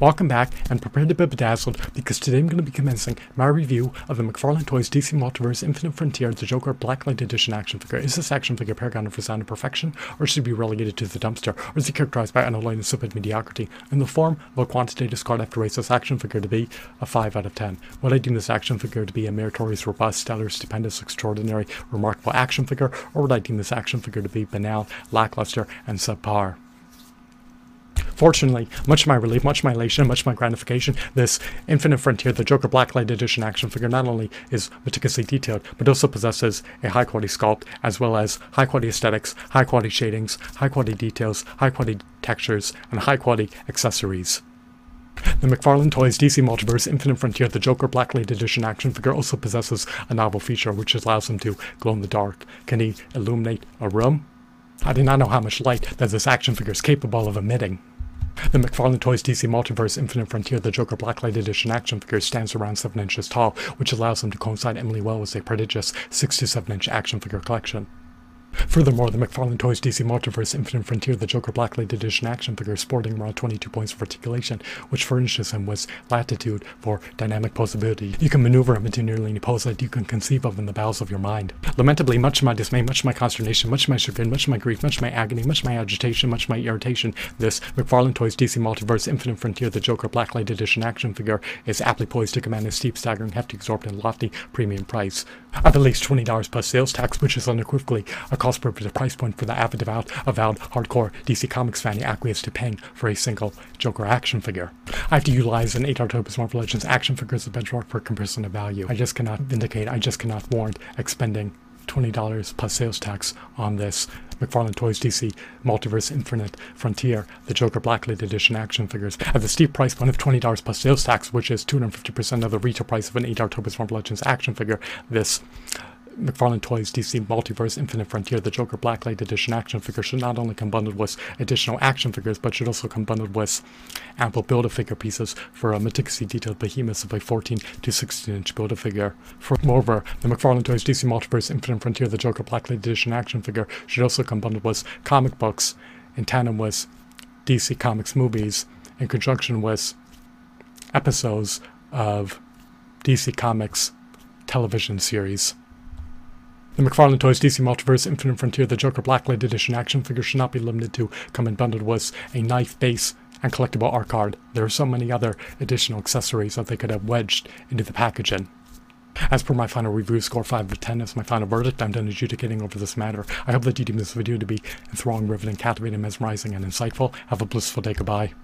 Welcome back and prepare to be bedazzled because today I'm going to be commencing my review of the McFarlane Toys DC Multiverse Infinite Frontier The Joker Blacklight Edition action figure. Is this action figure paragon of resounding perfection or should it be relegated to the dumpster or is it characterized by unalloyed and stupid mediocrity in the form of a quantitative score after race this action figure to be a 5 out of 10? Would I deem this action figure to be a meritorious, robust, stellar, stupendous, extraordinary, remarkable action figure or would I deem this action figure to be banal, lackluster, and subpar? Fortunately, much of my relief, much of my elation, much of my gratification, this Infinite Frontier, the Joker Blacklight Edition action figure, not only is meticulously detailed, but also possesses a high quality sculpt, as well as high quality aesthetics, high quality shadings, high quality details, high quality textures, and high quality accessories. The McFarlane Toys DC Multiverse Infinite Frontier The Joker Blacklight Edition action figure also possesses a novel feature which allows him to glow in the dark. Can he illuminate a room? I do not know how much light that this action figure is capable of emitting. The McFarlane Toys DC Multiverse Infinite Frontier The Joker Blacklight Edition action figure stands around 7 inches tall, which allows them to coincide Emily well with a prodigious 6 to 7 inch action figure collection. Furthermore, the McFarlane Toys DC Multiverse Infinite Frontier The Joker Blacklight Edition action figure sporting around 22 points of articulation, which furnishes him with latitude for dynamic posability. You can maneuver him into nearly any pose that you can conceive of in the bowels of your mind. Lamentably, much of my dismay, much of my consternation, much of my chagrin, much of my grief, much of my agony, much of my agitation, much of my irritation, this McFarlane Toys DC Multiverse Infinite Frontier The Joker Blacklight Edition action figure is aptly poised to command a steep, staggering, hefty, exorbitant, lofty premium price of at least $20 plus sales tax, which is unequivocally a cost prohibitive price point for the avid, avowed, avowed hardcore DC Comics fan who acquiesced to paying for a single Joker action figure. I have to utilize an 8 Octopus Marvel Legends action figure as a benchmark for comparison of value. I just cannot vindicate, I just cannot warrant expending $20 plus sales tax on this McFarlane Toys DC Multiverse Infinite Frontier, the Joker Blacklight Edition action figures, at the steep price point of $20 plus sales tax, which is 250% of the retail price of an 8 Octopus Marvel Legends action figure. This McFarlane Toys DC Multiverse Infinite Frontier, the Joker Blacklight Edition action figure should not only come bundled with additional action figures, but should also come bundled with ample Build-A-Figure pieces for a meticulously detailed behemoth of a 14 to 16 inch Build-A-Figure. Moreover, the McFarlane Toys DC Multiverse Infinite Frontier, the Joker Blacklight Edition action figure should also come bundled with comic books in tandem with DC Comics movies in conjunction with episodes of DC Comics television series. The McFarlane Toys DC Multiverse Infinite Frontier The Joker Blacklight Edition action figure should not be limited to come in bundled with a knife base and collectible art card. There are so many other additional accessories that they could have wedged into the packaging. As per my final review score 5 of 10 is my final verdict, I'm done adjudicating over this matter. I hope that you deem this video to be enthralling, riveting, captivating, mesmerizing, and insightful. Have a blissful day. Goodbye.